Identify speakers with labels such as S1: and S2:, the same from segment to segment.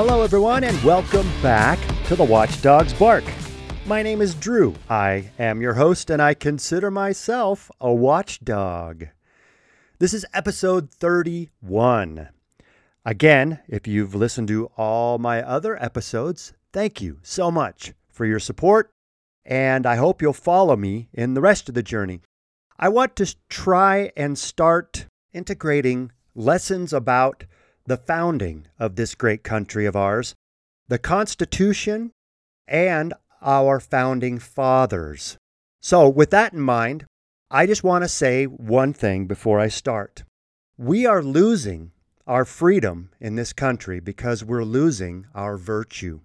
S1: Hello, everyone, and welcome back to the Watchdogs Bark. My name is Drew. I am your host, and I consider myself a watchdog. This is episode 31. Again, if you've listened to all my other episodes, thank you so much for your support, and I hope you'll follow me in the rest of the journey. I want to try and start integrating lessons about the founding of this great country of ours, the Constitution, and our founding fathers. So, with that in mind, I just want to say one thing before I start. We are losing our freedom in this country because we're losing our virtue.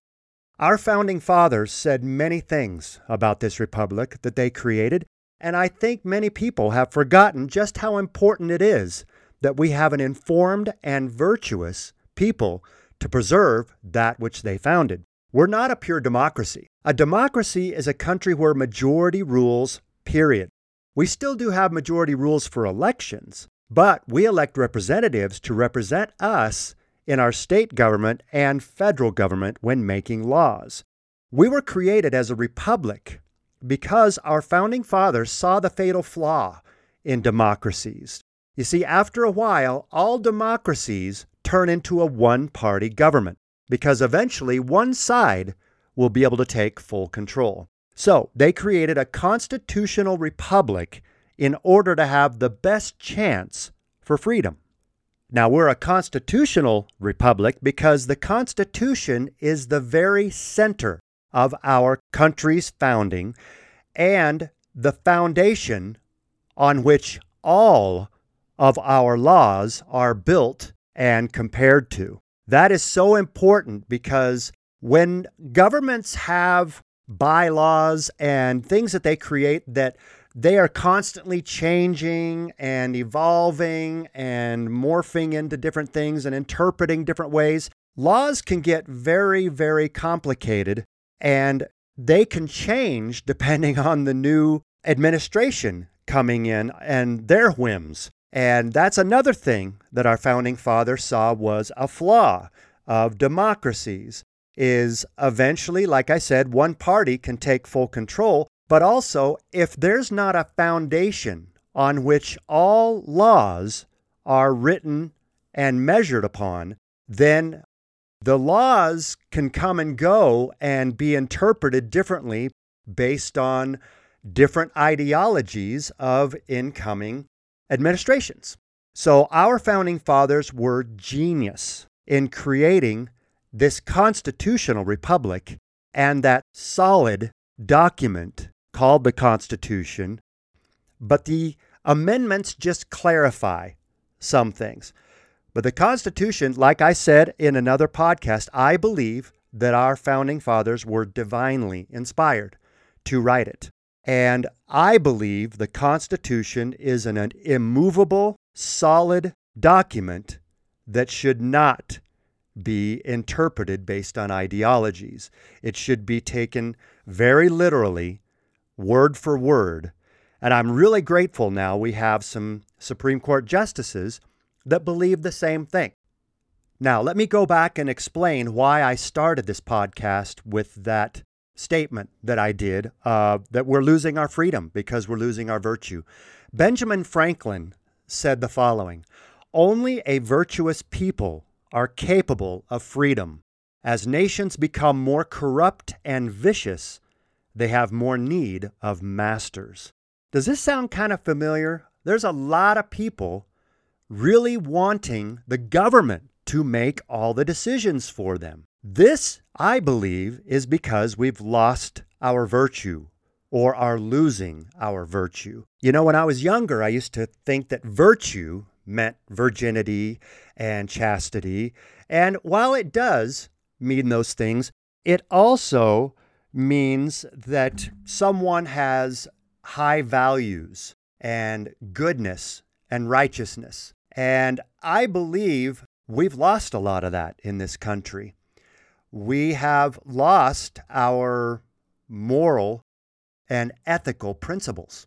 S1: Our founding fathers said many things about this republic that they created, and I think many people have forgotten just how important it is that we have an informed and virtuous people to preserve that which they founded. We're not a pure democracy. A democracy is a country where majority rules, period. We still do have majority rules for elections, but we elect representatives to represent us in our state government and federal government when making laws. We were created as a republic because our founding fathers saw the fatal flaw in democracies. You see, after a while, all democracies turn into a one party government because eventually one side will be able to take full control. So they created a constitutional republic in order to have the best chance for freedom. Now, we're a constitutional republic because the Constitution is the very center of our country's founding and the foundation on which all of our laws are built and compared to. That is so important because when governments have bylaws and things that they create that they are constantly changing and evolving and morphing into different things and interpreting different ways, laws can get very, very complicated and they can change depending on the new administration coming in and their whims. And that's another thing that our founding father saw was a flaw of democracies is eventually like I said one party can take full control but also if there's not a foundation on which all laws are written and measured upon then the laws can come and go and be interpreted differently based on different ideologies of incoming administrations. So our founding fathers were genius in creating this constitutional republic and that solid document called the Constitution. But the amendments just clarify some things. But the Constitution, like I said in another podcast, I believe that our founding fathers were divinely inspired to write it. And I believe the Constitution is an immovable, solid document that should not be interpreted based on ideologies. It should be taken very literally, word for word. And I'm really grateful now we have some Supreme Court justices that believe the same thing. Now, let me go back and explain why I started this podcast with that statement that I did uh, that we're losing our freedom because we're losing our virtue. Benjamin Franklin said the following Only a virtuous people are capable of freedom. As nations become more corrupt and vicious, they have more need of masters. Does this sound kind of familiar? There's a lot of people really wanting the government to make all the decisions for them. This, I believe, is because we've lost our virtue or are losing our virtue. You know, when I was younger, I used to think that virtue meant virginity and chastity. And while it does mean those things, it also means that someone has high values and goodness and righteousness. And I believe we've lost a lot of that in this country we have lost our moral and ethical principles.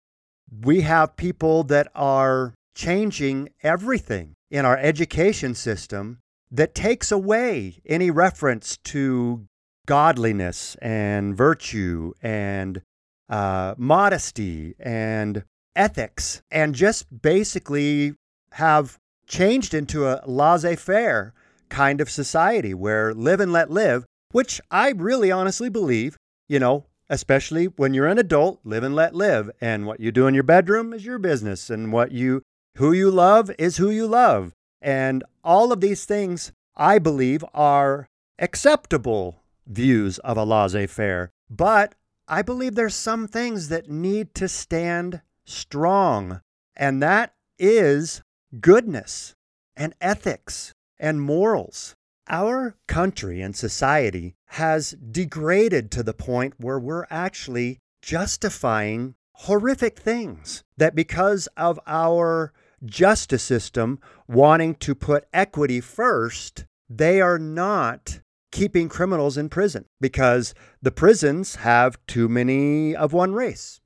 S1: We have people that are changing everything in our education system that takes away any reference to godliness and virtue and uh, modesty and ethics and just basically have changed into a laissez faire kind of society where live and let live, which I really honestly believe, you know, especially when you're an adult, live and let live. And what you do in your bedroom is your business. And what you, who you love is who you love. And all of these things, I believe, are acceptable views of a laissez faire. But I believe there's some things that need to stand strong, and that is goodness and ethics and morals. Our country and society has degraded to the point where we're actually justifying horrific things. That because of our justice system wanting to put equity first, they are not keeping criminals in prison because the prisons have too many of one race.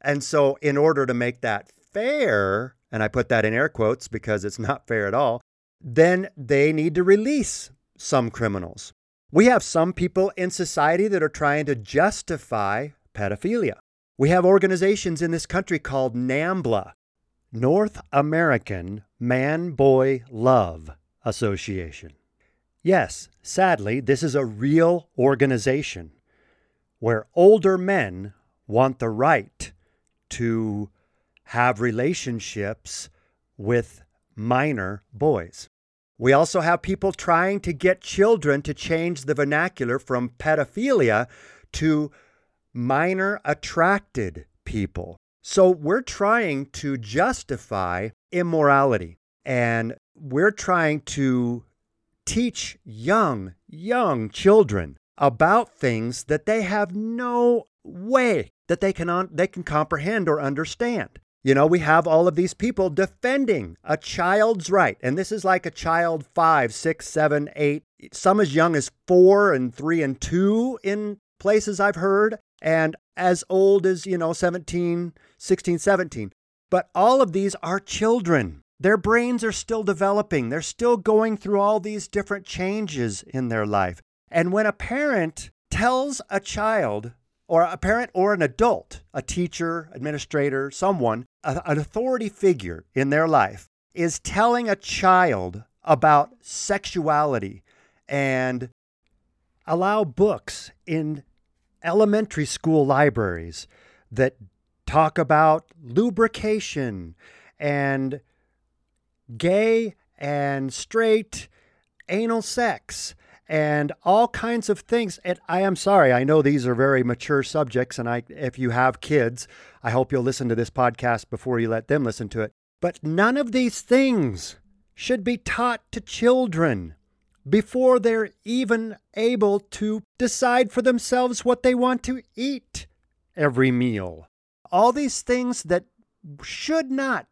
S1: And so, in order to make that fair, and I put that in air quotes because it's not fair at all, then they need to release some criminals. We have some people in society that are trying to justify pedophilia. We have organizations in this country called NAMBLA, North American Man Boy Love Association. Yes, sadly, this is a real organization where older men want the right to have relationships with minor boys. We also have people trying to get children to change the vernacular from pedophilia to minor attracted people. So we're trying to justify immorality and we're trying to teach young, young children about things that they have no way that they can un- they can comprehend or understand. You know, we have all of these people defending a child's right. And this is like a child five, six, seven, eight, some as young as four and three and two in places I've heard, and as old as, you know, 17, 16, 17. But all of these are children. Their brains are still developing. They're still going through all these different changes in their life. And when a parent tells a child, or a parent or an adult, a teacher, administrator, someone, a, an authority figure in their life, is telling a child about sexuality and allow books in elementary school libraries that talk about lubrication and gay and straight anal sex and all kinds of things. And I am sorry, I know these are very mature subjects, and I, if you have kids, I hope you'll listen to this podcast before you let them listen to it. But none of these things should be taught to children before they're even able to decide for themselves what they want to eat every meal. All these things that should not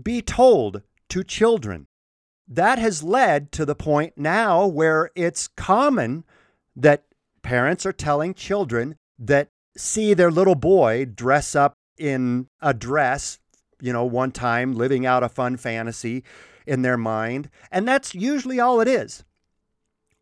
S1: be told to children. That has led to the point now where it's common that parents are telling children that see their little boy dress up in a dress, you know, one time living out a fun fantasy in their mind. And that's usually all it is.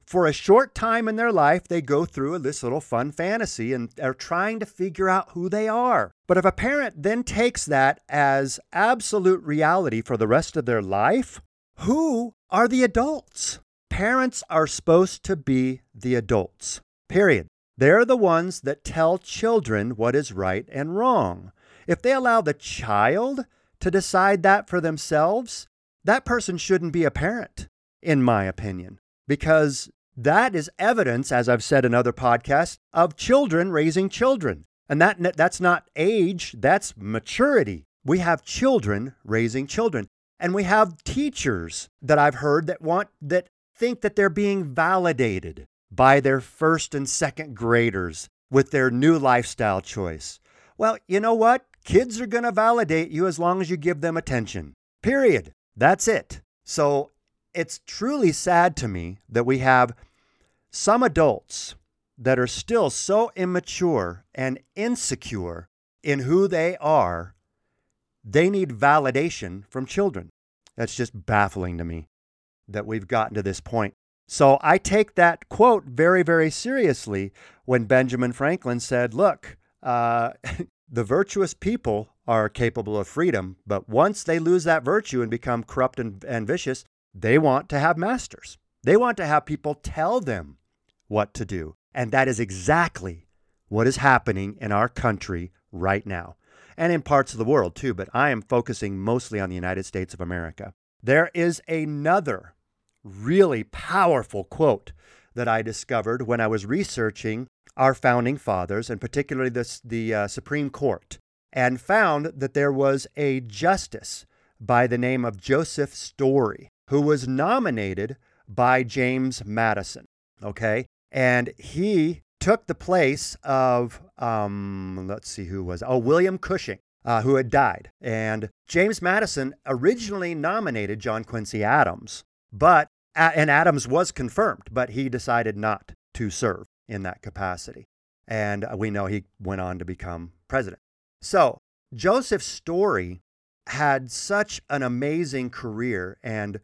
S1: For a short time in their life, they go through this little fun fantasy and are trying to figure out who they are. But if a parent then takes that as absolute reality for the rest of their life, who are the adults? Parents are supposed to be the adults, period. They're the ones that tell children what is right and wrong. If they allow the child to decide that for themselves, that person shouldn't be a parent, in my opinion, because that is evidence, as I've said in other podcasts, of children raising children. And that, that's not age, that's maturity. We have children raising children. And we have teachers that I've heard that want that think that they're being validated by their first and second graders with their new lifestyle choice. Well, you know what? Kids are going to validate you as long as you give them attention. Period. That's it. So it's truly sad to me that we have some adults that are still so immature and insecure in who they are, they need validation from children. That's just baffling to me. that we've gotten to this point. So I take that quote very, very seriously when Benjamin Franklin said, Look, uh, the virtuous people are capable of freedom, but once they lose that virtue and become corrupt and, and vicious, they want to have masters. They want to have people tell them what to do. And that is exactly what is happening in our country right now and in parts of the world too, but I am focusing mostly on the United States of America. There is another really powerful quote that I discovered when I was researching our founding fathers, and particularly this, the uh, Supreme Court, and found that there was a justice by the name of Joseph Story who was nominated by James Madison. Okay. And he took the place of, um, let's see who was, oh, William Cushing. Uh, who had died. And James Madison originally nominated John Quincy Adams, but and Adams was confirmed, but he decided not to serve in that capacity. And we know he went on to become president. So Joseph Story had such an amazing career and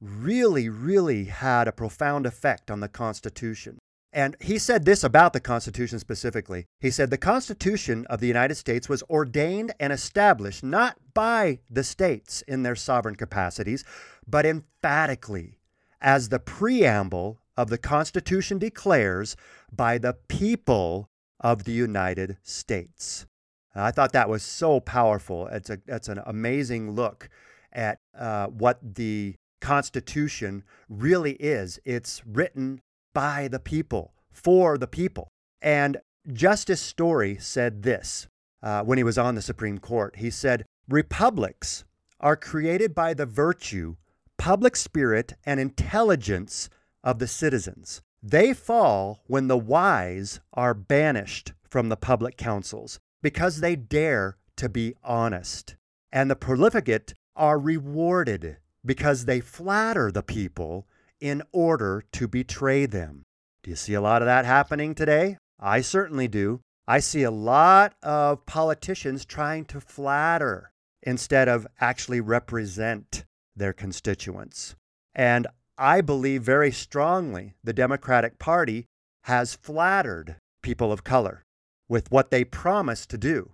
S1: really, really had a profound effect on the Constitution. And he said this about the Constitution specifically. He said, The Constitution of the United States was ordained and established not by the states in their sovereign capacities, but emphatically as the preamble of the Constitution declares by the people of the United States. I thought that was so powerful. It's, a, it's an amazing look at uh, what the Constitution really is. It's written by the people, for the people. And Justice Story said this uh, when he was on the Supreme Court. He said, Republics are created by the virtue, public spirit, and intelligence of the citizens. They fall when the wise are banished from the public councils because they dare to be honest. And the profligate are rewarded because they flatter the people in order to betray them. Do you see a lot of that happening today? I certainly do. I see a lot of politicians trying to flatter instead of actually represent their constituents. And I believe very strongly the Democratic Party has flattered people of color with what they promise to do,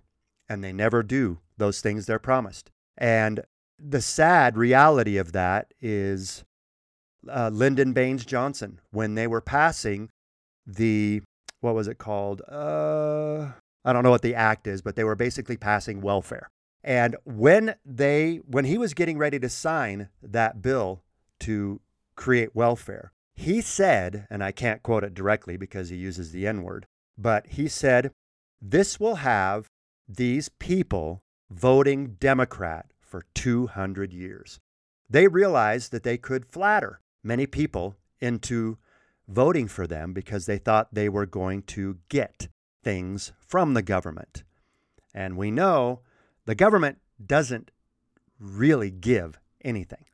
S1: and they never do those things they're promised. And the sad reality of that is uh, Lyndon Baines Johnson when they were passing the what was it called? Uh, I don't know what the act is, but they were basically passing welfare. And when they when he was getting ready to sign that bill to create welfare, he said, and I can't quote it directly because he uses the N word, but he said, "This will have these people voting Democrat for 200 years." They realized that they could flatter many people into voting for them because they thought they were going to get things from the government. And we know the government doesn't really give anything,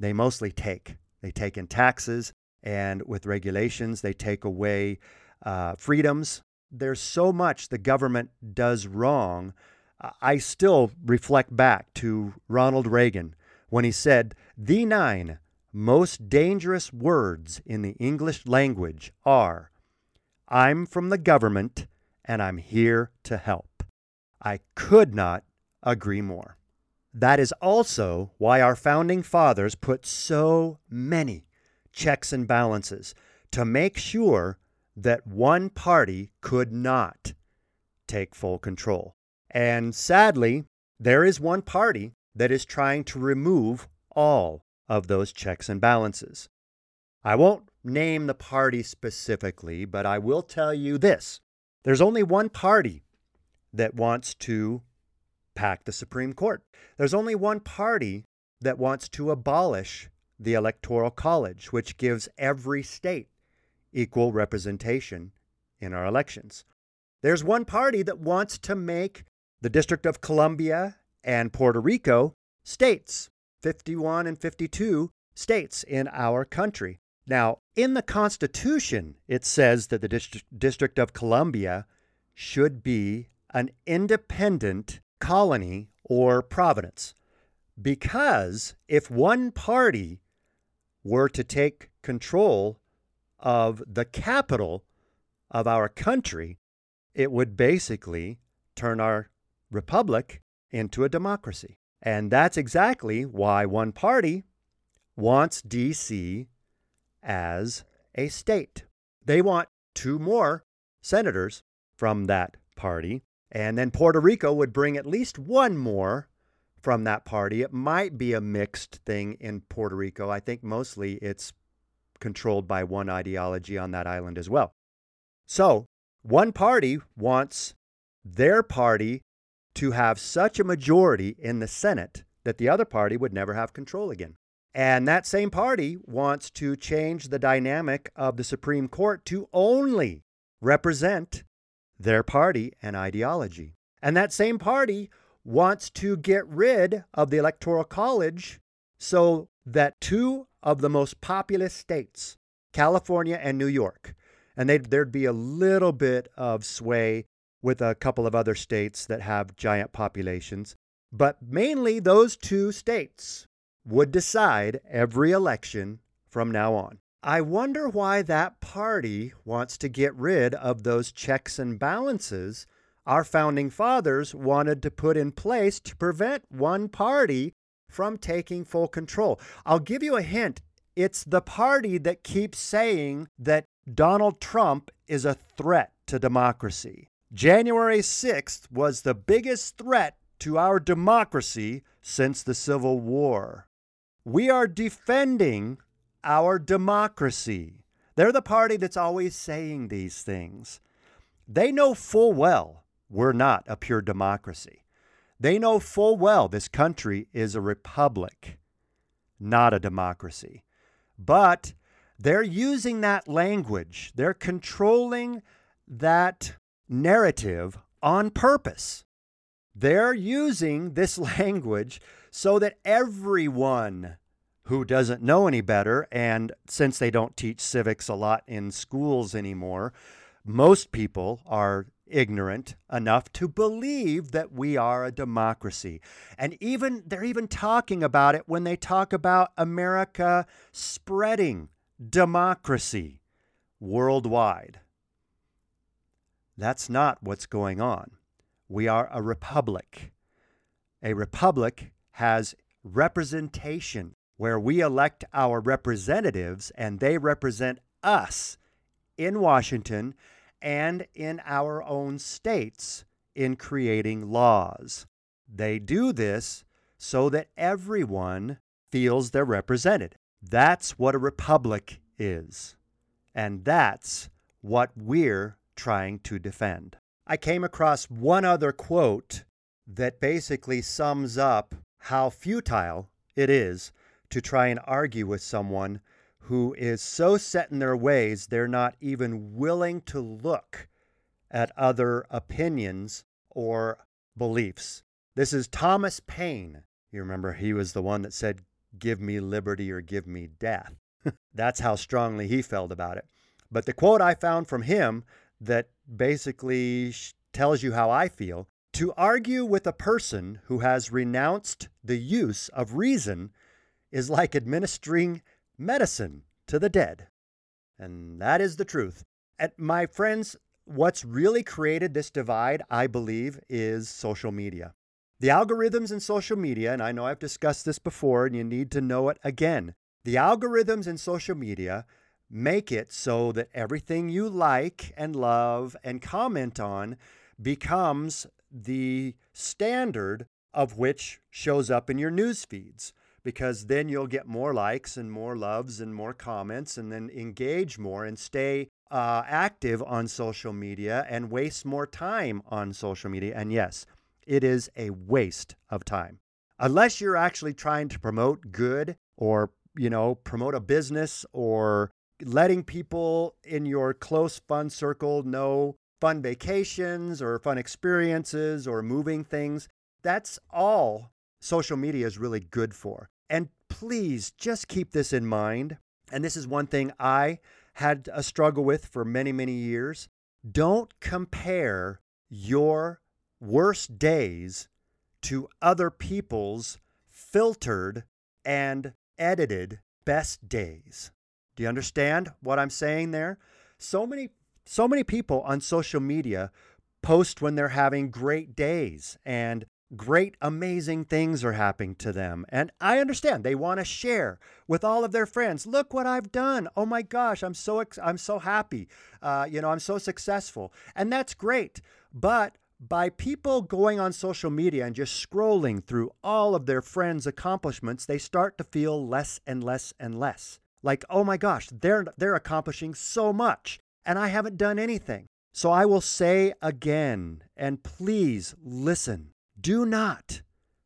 S1: they mostly take. They take in taxes, and with regulations, they take away uh, freedoms. There's so much the government does wrong. I still reflect back to Ronald Reagan when he said, The nine most dangerous words in the English language are I'm from the government and I'm here to help. I could not agree more. That is also why our founding fathers put so many checks and balances to make sure that one party could not take full control. And sadly, there is one party that is trying to remove all of those checks and balances. I won't name the party specifically, but I will tell you this there's only one party that wants to pack the Supreme Court. There's only one party that wants to abolish the Electoral College, which gives every state equal representation in our elections. There's one party that wants to make the District of Columbia and Puerto Rico states. 51 and 52 states in our country. Now, in the Constitution, it says that the Dist- District of Columbia should be an independent colony or province. Because if one party were to take control of the capital of our country, it would basically turn our republic into a democracy. And that's exactly why one party wants DC as a state. They want two more senators from that party. And then Puerto Rico would bring at least one more from that party. It might be a mixed thing in Puerto Rico. I think mostly it's controlled by one ideology on that island as well. So, one party wants their party to have such a majority in the Senate that the other party would never have control again. And that same party wants to change the dynamic of the Supreme Court to only represent their party and ideology. And that same party wants to get rid of the Electoral College so that two of the most populous states, California and New York, and there'd be a little bit of sway with a couple of other states that have giant populations, but mainly those two states would decide every election from now on. I wonder why that party wants to get rid of those checks and balances our founding fathers wanted to put in place to prevent one party from taking full control. I'll give you a hint. It's the party that keeps saying that Donald Trump is a threat to democracy. January 6th was the biggest threat to our democracy since the Civil War. We are defending our democracy. They're the party that's always saying these things. They know full well we're not a pure democracy. They know full well this country is a republic, not a democracy. But they're using that language, they're controlling that narrative on purpose. They're using this language so that everyone who doesn't know any better, and since they don't teach civics a lot in schools anymore, most people are ignorant enough to believe that we are a democracy. And even they're even talking about it when they talk about America spreading democracy worldwide. That's not what's going on. We are a republic. A republic has representation where we elect our representatives and they represent us in Washington and in our own states in creating laws. They do this so that everyone feels they're represented. That's what a republic is. And that's what we're trying to defend. I came across one other quote that basically sums up how futile it is to try and argue with someone who is so set in their ways they're not even willing to look at other opinions or beliefs. This is Thomas Paine. You remember he was the one that said, Give me liberty or give me death. That's how strongly he felt about it. But the quote I found from him that basically tells you how I feel to argue with a person who has renounced the use of reason is like administering medicine to the dead. And that is the truth. And my friends, what's really created this divide, I believe, is social media. The algorithms in social media, and I know I've discussed this before and you need to know it again. The algorithms in social media make it so that everything you like and love and comment on becomes the standard of which shows up in your news feeds because then you'll get more likes and more loves and more comments and then engage more and stay uh, active on social media and waste more time on social media. And yes, it is a waste of time. Unless you're actually trying to promote good or, you know, promote a business or letting people in your close fun circle know fun vacations or fun experiences or moving things, that's all social media is really good for. And please just keep this in mind. And this is one thing I had a struggle with for many, many years. Don't compare your worst days to other people's filtered and edited best days. Do you understand what I'm saying there? So many so many people on social media post when they're having great days and great amazing things are happening to them. And i understand they want to share with all of their friends look what i've done. Oh my gosh i'm so ex- i'm so happy. Uh, you know i'm so successful. And that's great. But by people going on social media and just scrolling through all of their friends accomplishments they start to feel less and less and less like oh my gosh they're they're accomplishing so much and i haven't done anything so i will say again and please listen do not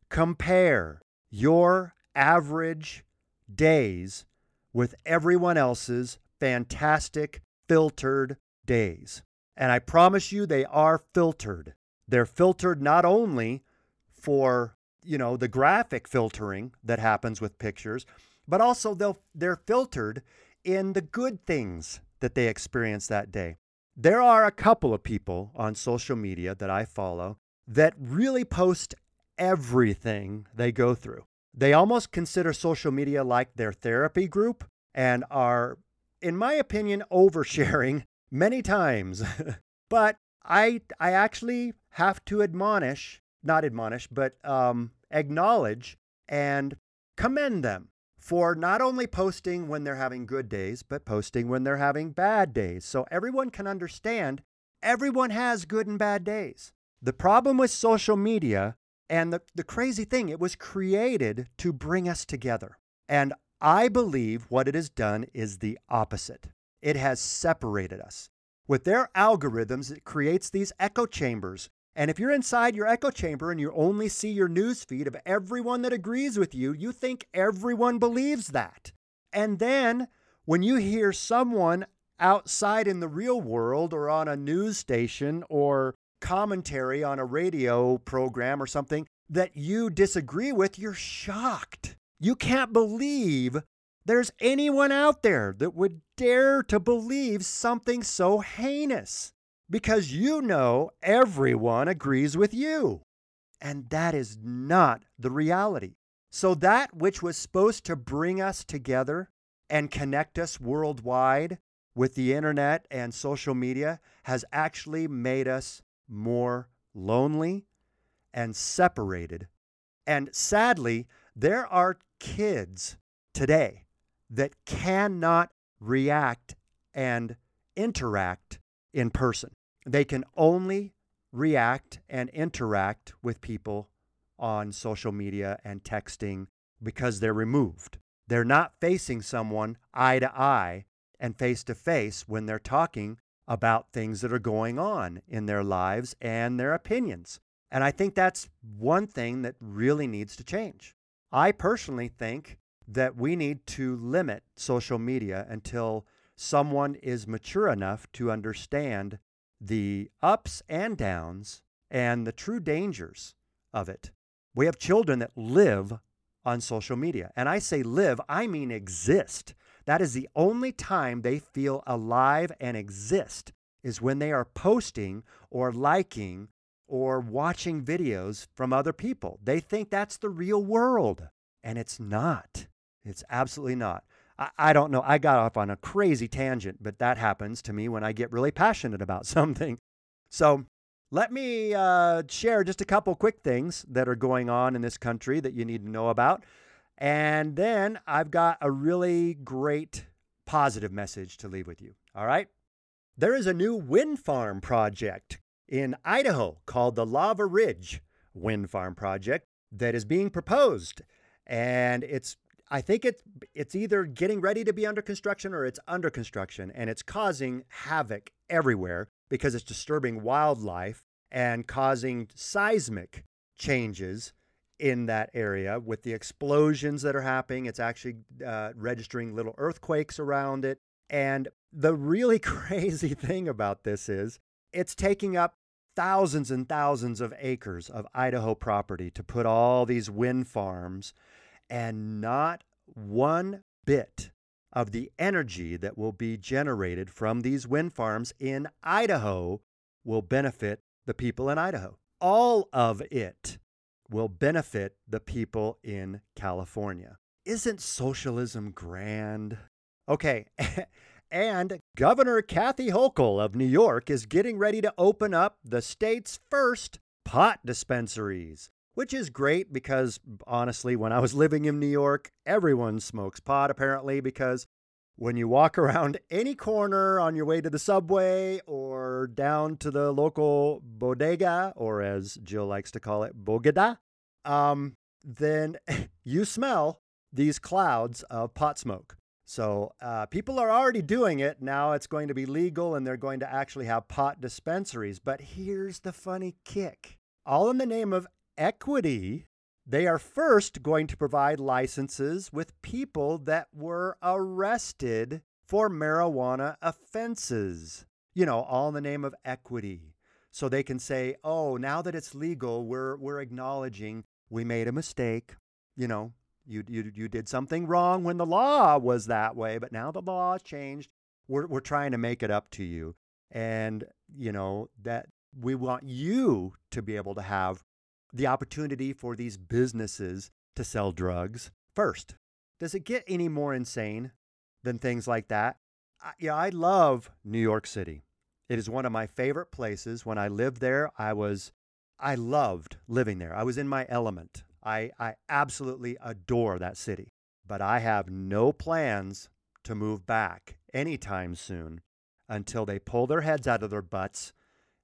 S1: compare your average days with everyone else's fantastic filtered days. And I promise you, they are filtered. They're filtered not only for, you know, the graphic filtering that happens with pictures, but also they'll, they're filtered in the good things that they experience that day. There are a couple of people on social media that I follow that really post everything they go through. They almost consider social media like their therapy group and are, in my opinion, oversharing many times. but I, I actually have to admonish, not admonish, but um, acknowledge and commend them for not only posting when they're having good days, but posting when they're having bad days. So everyone can understand everyone has good and bad days. The problem with social media, and the, the crazy thing, it was created to bring us together. And I believe what it has done is the opposite. It has separated us. With their algorithms, it creates these echo chambers. And if you're inside your echo chamber and you only see your news feed of everyone that agrees with you, you think everyone believes that. And then when you hear someone outside in the real world or on a news station or commentary on a radio program or something that you disagree with, you're shocked. You can't believe there's anyone out there that would dare to believe something so heinous because you know everyone agrees with you. And that is not the reality. So, that which was supposed to bring us together and connect us worldwide with the internet and social media has actually made us more lonely and separated. And sadly, there are kids today that cannot react and interact in person. They can only react and interact with people on social media and texting because they're removed. They're not facing someone eye to eye and face to face when they're talking about things that are going on in their lives and their opinions. And I think that's one thing that really needs to change. I personally think that we need to limit social media until someone is mature enough to understand the ups and downs and the true dangers of it. We have children that live on social media. And I say live, I mean exist. That is the only time they feel alive and exist is when they are posting or liking or watching videos from other people. They think that's the real world, and it's not. It's absolutely not. I, I, don't know. I got off on a crazy tangent, but that happens to me when I get really passionate about something. So let me uh, share just a couple quick things that are going on in this country that you need to know about. And then I've got a really great positive message to leave with you. All right? There is a new wind farm project in Idaho called the Lava Ridge Wind Farm Project that is being proposed. And it's I think it's it's either getting ready to be under construction or it's under construction and it's causing havoc everywhere because it's disturbing wildlife and causing seismic changes in that area with the explosions that are happening. It's actually uh, registering little earthquakes around it. And the really crazy thing about this is it's taking up thousands and thousands of acres of Idaho property to put all these wind farms, and not one bit of the energy that will be generated from these wind farms in Idaho will benefit the people in Idaho. All of it will benefit the people in California. Isn't socialism grand? Okay. and Governor Kathy Hochul of New York is getting ready to open up the state's first pot dispensaries, which is great because honestly, when I was living in New York, everyone smokes pot apparently because when you walk around any corner on your way to the subway or down to the local bodega, or as Jill likes to call it, bogada, um, then you smell these clouds of pot smoke. So uh, people are already doing it. Now it's going to be legal and they're going to actually have pot dispensaries. But here's the funny kick all in the name of equity. They are first going to provide licenses with people that were arrested for marijuana offenses. You know, all in the name of equity. So they can say, oh, now that it's legal, we're, we're acknowledging we made a mistake. You know, you, you, you did something wrong when the law was that way, but now the law has changed. We're, we're trying to make it up to you. And, you know, that we want you to be able to have the opportunity for these businesses to sell drugs first. Does it get any more insane than things like that? I, yeah, I love New York City. It is one of my favorite places. When I lived there, I was I loved living there. I was in my element. I, I absolutely adore that city, but I have no plans to move back anytime soon until they pull their heads out of their butts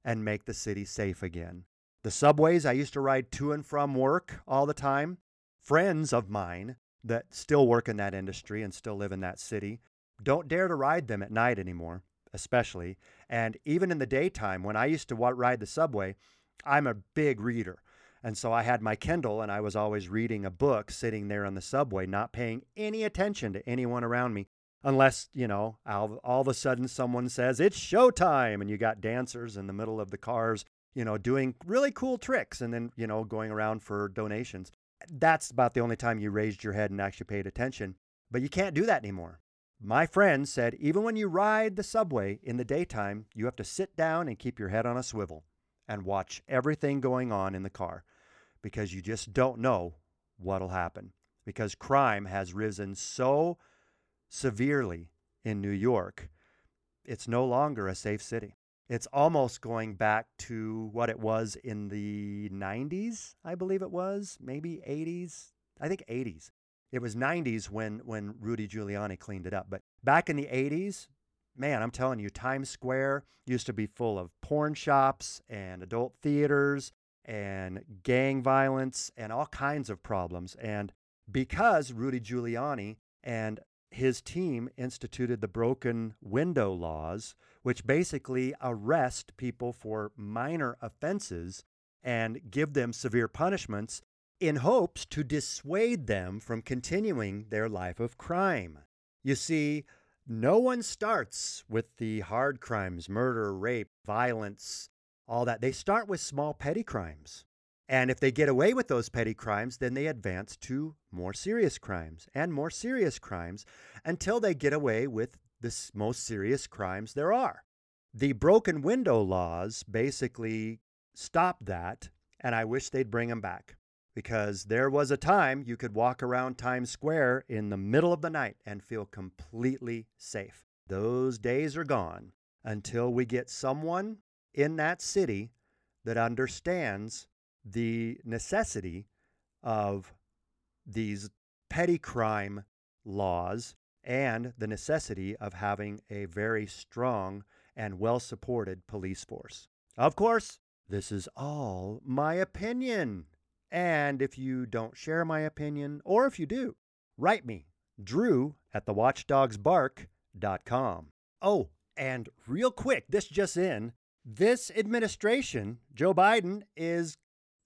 S1: and make the city safe again. The subways I used to ride to and from work all the time, friends of mine that still work in that industry and still live in that city, don't dare to ride them at night anymore, especially. And even in the daytime, when I used to ride the subway, I'm a big reader. And so I had my Kindle and I was always reading a book sitting there on the subway, not paying any attention to anyone around me. Unless, you know, all, all of a sudden someone says, it's showtime. And you got dancers in the middle of the cars, you know, doing really cool tricks and then, you know, going around for donations. That's about the only time you raised your head and actually paid attention. But you can't do that anymore. My friend said, even when you ride the subway in the daytime, you have to sit down and keep your head on a swivel and watch everything going on in the car because you just don't know what'll happen. Because crime has risen so severely in New York, it's no longer a safe city. It's almost going back to what it was in the 90s, I believe it was, maybe 80s. I think 80s. It was 90s when when Rudy Giuliani cleaned it up. But back in the 80s, man, I'm telling you, Times Square used to be full of porn shops and adult theaters and gang violence and all kinds of problems. And because Rudy Giuliani and his team instituted the broken window laws, which basically arrest people for minor offenses and give them severe punishments in hopes to dissuade them from continuing their life of crime. You see, no one starts with the hard crimes murder, rape, violence, all that. They start with small petty crimes. And if they get away with those petty crimes, then they advance to more serious crimes and more serious crimes until they get away with the most serious crimes there are. The broken window laws basically stop that, and I wish they'd bring them back because there was a time you could walk around Times Square in the middle of the night and feel completely safe. Those days are gone until we get someone in that city that understands the necessity of these petty crime laws and the necessity of having a very strong and well supported police force. Of course, this is all my opinion. And if you don't share my opinion, or if you do, write me, drew at thewatchdogsbark.com. Oh, and real quick, this just in this administration, Joe Biden, is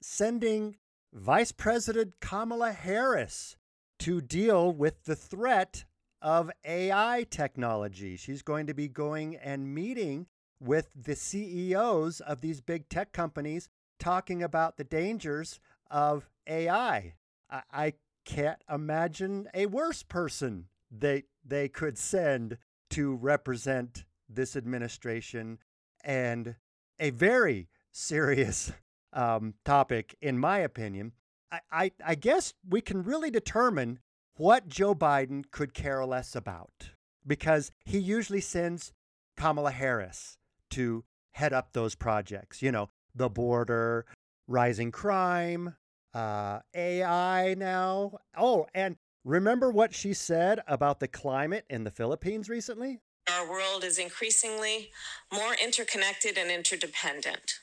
S1: sending Vice President Kamala Harris to deal with the threat of AI technology. She's going to be going and meeting with the CEOs of these big tech companies, talking about the dangers of AI. I, I can't imagine a worse person they they could send to represent this administration and a very serious um, topic, in my opinion. I, I, I guess we can really determine what Joe Biden could care less about because he usually sends Kamala Harris to head up those projects. You know, the border, rising crime, uh, AI now. Oh, and remember what she said about the climate in the Philippines recently?
S2: Our world is increasingly more interconnected and interdependent.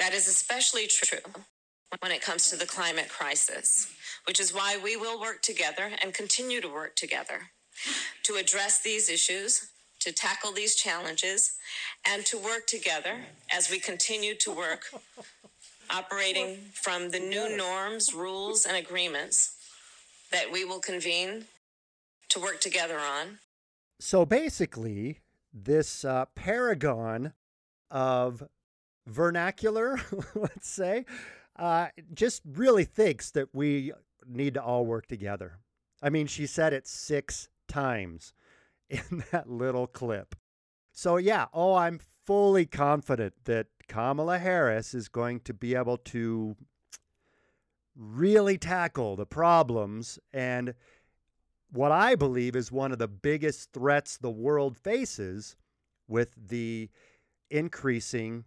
S2: That is especially true when it comes to the climate crisis, which is why we will work together and continue to work together to address these issues, to tackle these challenges, and to work together as we continue to work operating from the new norms, rules, and agreements that we will convene to work together on.
S1: So basically, this uh, paragon of vernacular, let's say, uh, just really thinks that we need to all work together. I mean, she said it six times in that little clip. So, yeah, oh, I'm fully confident that Kamala Harris is going to be able to really tackle the problems and what I believe is one of the biggest threats the world faces with the increasing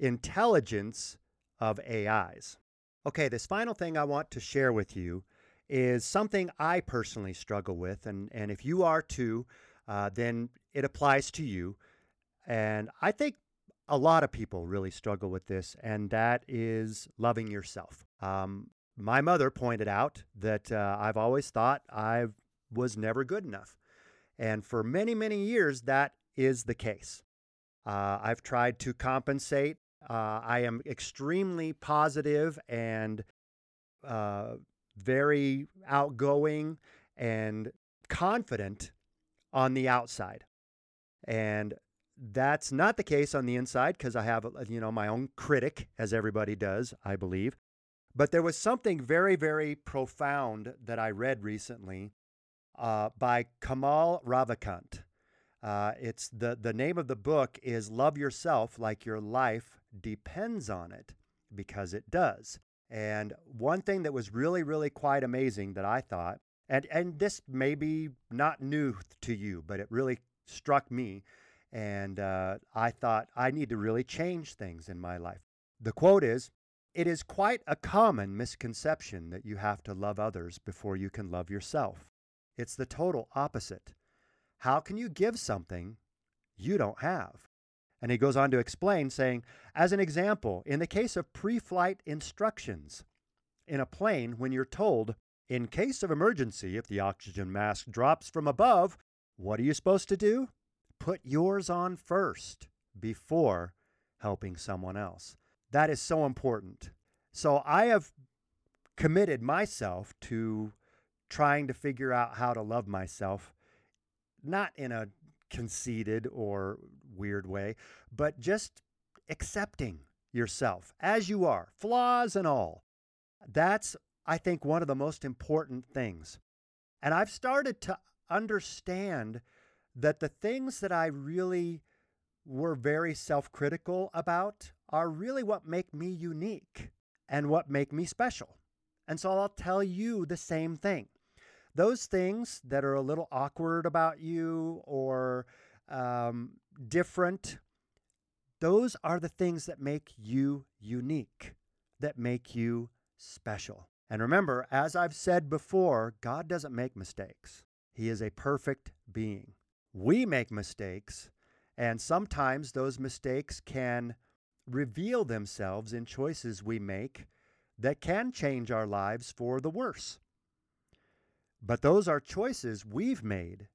S1: intelligence of AIs. Okay, this final thing I want to share with you is something I personally struggle with. And, and if you are too, uh, then it applies to you. And I think a lot of people really struggle with this, and that is loving yourself. Um, my mother pointed out that uh, I've always thought I was never good enough. And for many, many years, that is the case. Uh, I've tried to compensate. Uh, I am extremely positive and uh, very outgoing and confident on the outside. And that's not the case on the inside because I have, you know, my own critic, as everybody does, I believe. But there was something very, very profound that I read recently uh, by Kamal Ravikant. Uh, it's the, the name of the book is Love Yourself Like Your Life Depends on It, because it does. And one thing that was really, really quite amazing that I thought, and, and this may be not new to you, but it really struck me. And uh, I thought, I need to really change things in my life. The quote is It is quite a common misconception that you have to love others before you can love yourself. It's the total opposite. How can you give something you don't have? And he goes on to explain, saying, as an example, in the case of pre flight instructions in a plane, when you're told, in case of emergency, if the oxygen mask drops from above, what are you supposed to do? Put yours on first before helping someone else. That is so important. So I have committed myself to trying to figure out how to love myself, not in a conceited or weird way, but just accepting yourself as you are, flaws and all. That's, I think, one of the most important things. And I've started to understand that the things that I really were very self critical about are really what make me unique and what make me special. And so I'll tell you the same thing those things that are a little awkward about you or um, different, those are the things that make you unique, that make you special. And remember, as I've said before, God doesn't make mistakes. He is a perfect being. We make mistakes, and sometimes those mistakes can reveal themselves in choices we make that can change our lives for the worse. But those are choices we've made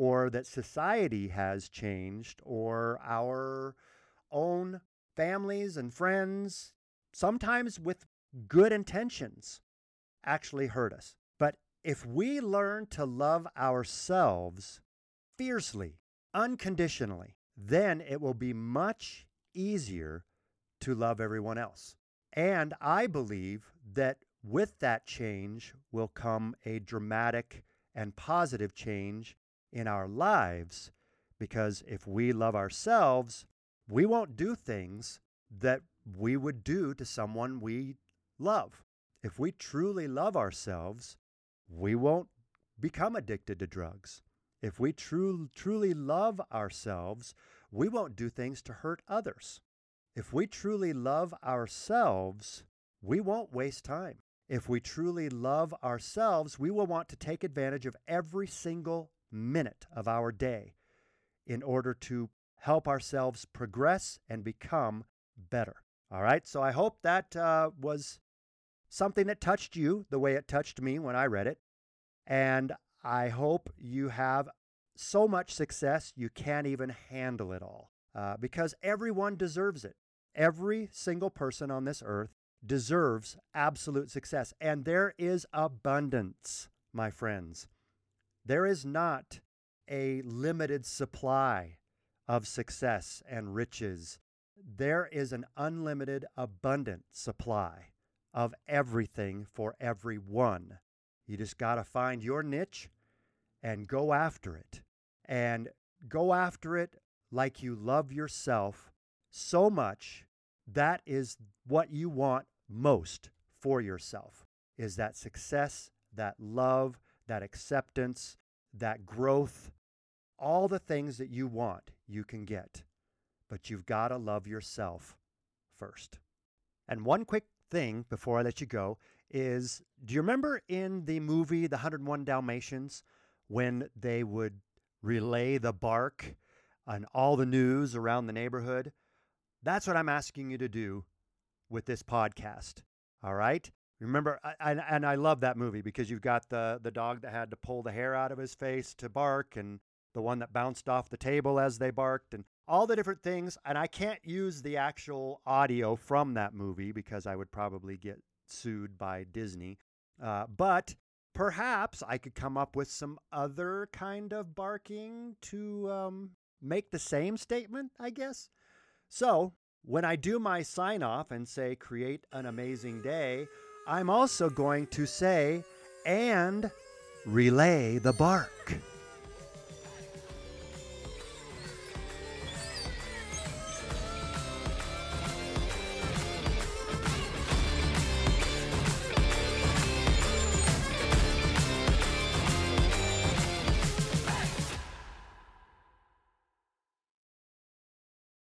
S1: or that society has changed or our own families and friends, sometimes with good intentions, actually hurt us. But if we learn to love ourselves fiercely, unconditionally, then it will be much easier to love everyone else. And I believe that with that change will come a dramatic and positive change in our lives because if we love ourselves, we won't do things that we would do to someone we love. If we truly love ourselves, we won't become addicted to drugs. If we true, truly love ourselves, we won't do things to hurt others. If we truly love ourselves, we won't waste time. If we truly love ourselves, we will want to take advantage of every single minute of our day in order to help ourselves progress and become better. All right, so I hope that uh, was something that touched you the way it touched me when I read it. And I hope you have so much success you can't even handle it all uh, because everyone deserves it. Every single person on this earth deserves absolute success. And there is abundance, my friends. There is not a limited supply of success and riches. There is an unlimited, abundant supply of everything for everyone. You just got to find your niche and go after it. And go after it like you love yourself so much. That is what you want most for yourself is that success, that love, that acceptance, that growth, all the things that you want, you can get. But you've got to love yourself first. And one quick thing before I let you go is do you remember in the movie The 101 Dalmatians when they would relay the bark on all the news around the neighborhood? That's what I'm asking you to do with this podcast. All right? Remember, and, and I love that movie because you've got the, the dog that had to pull the hair out of his face to bark and the one that bounced off the table as they barked, and all the different things. And I can't use the actual audio from that movie because I would probably get sued by Disney. Uh, but perhaps I could come up with some other kind of barking to um, make the same statement, I guess. So when I do my sign off and say, create an amazing day, I'm also going to say, and relay the bark.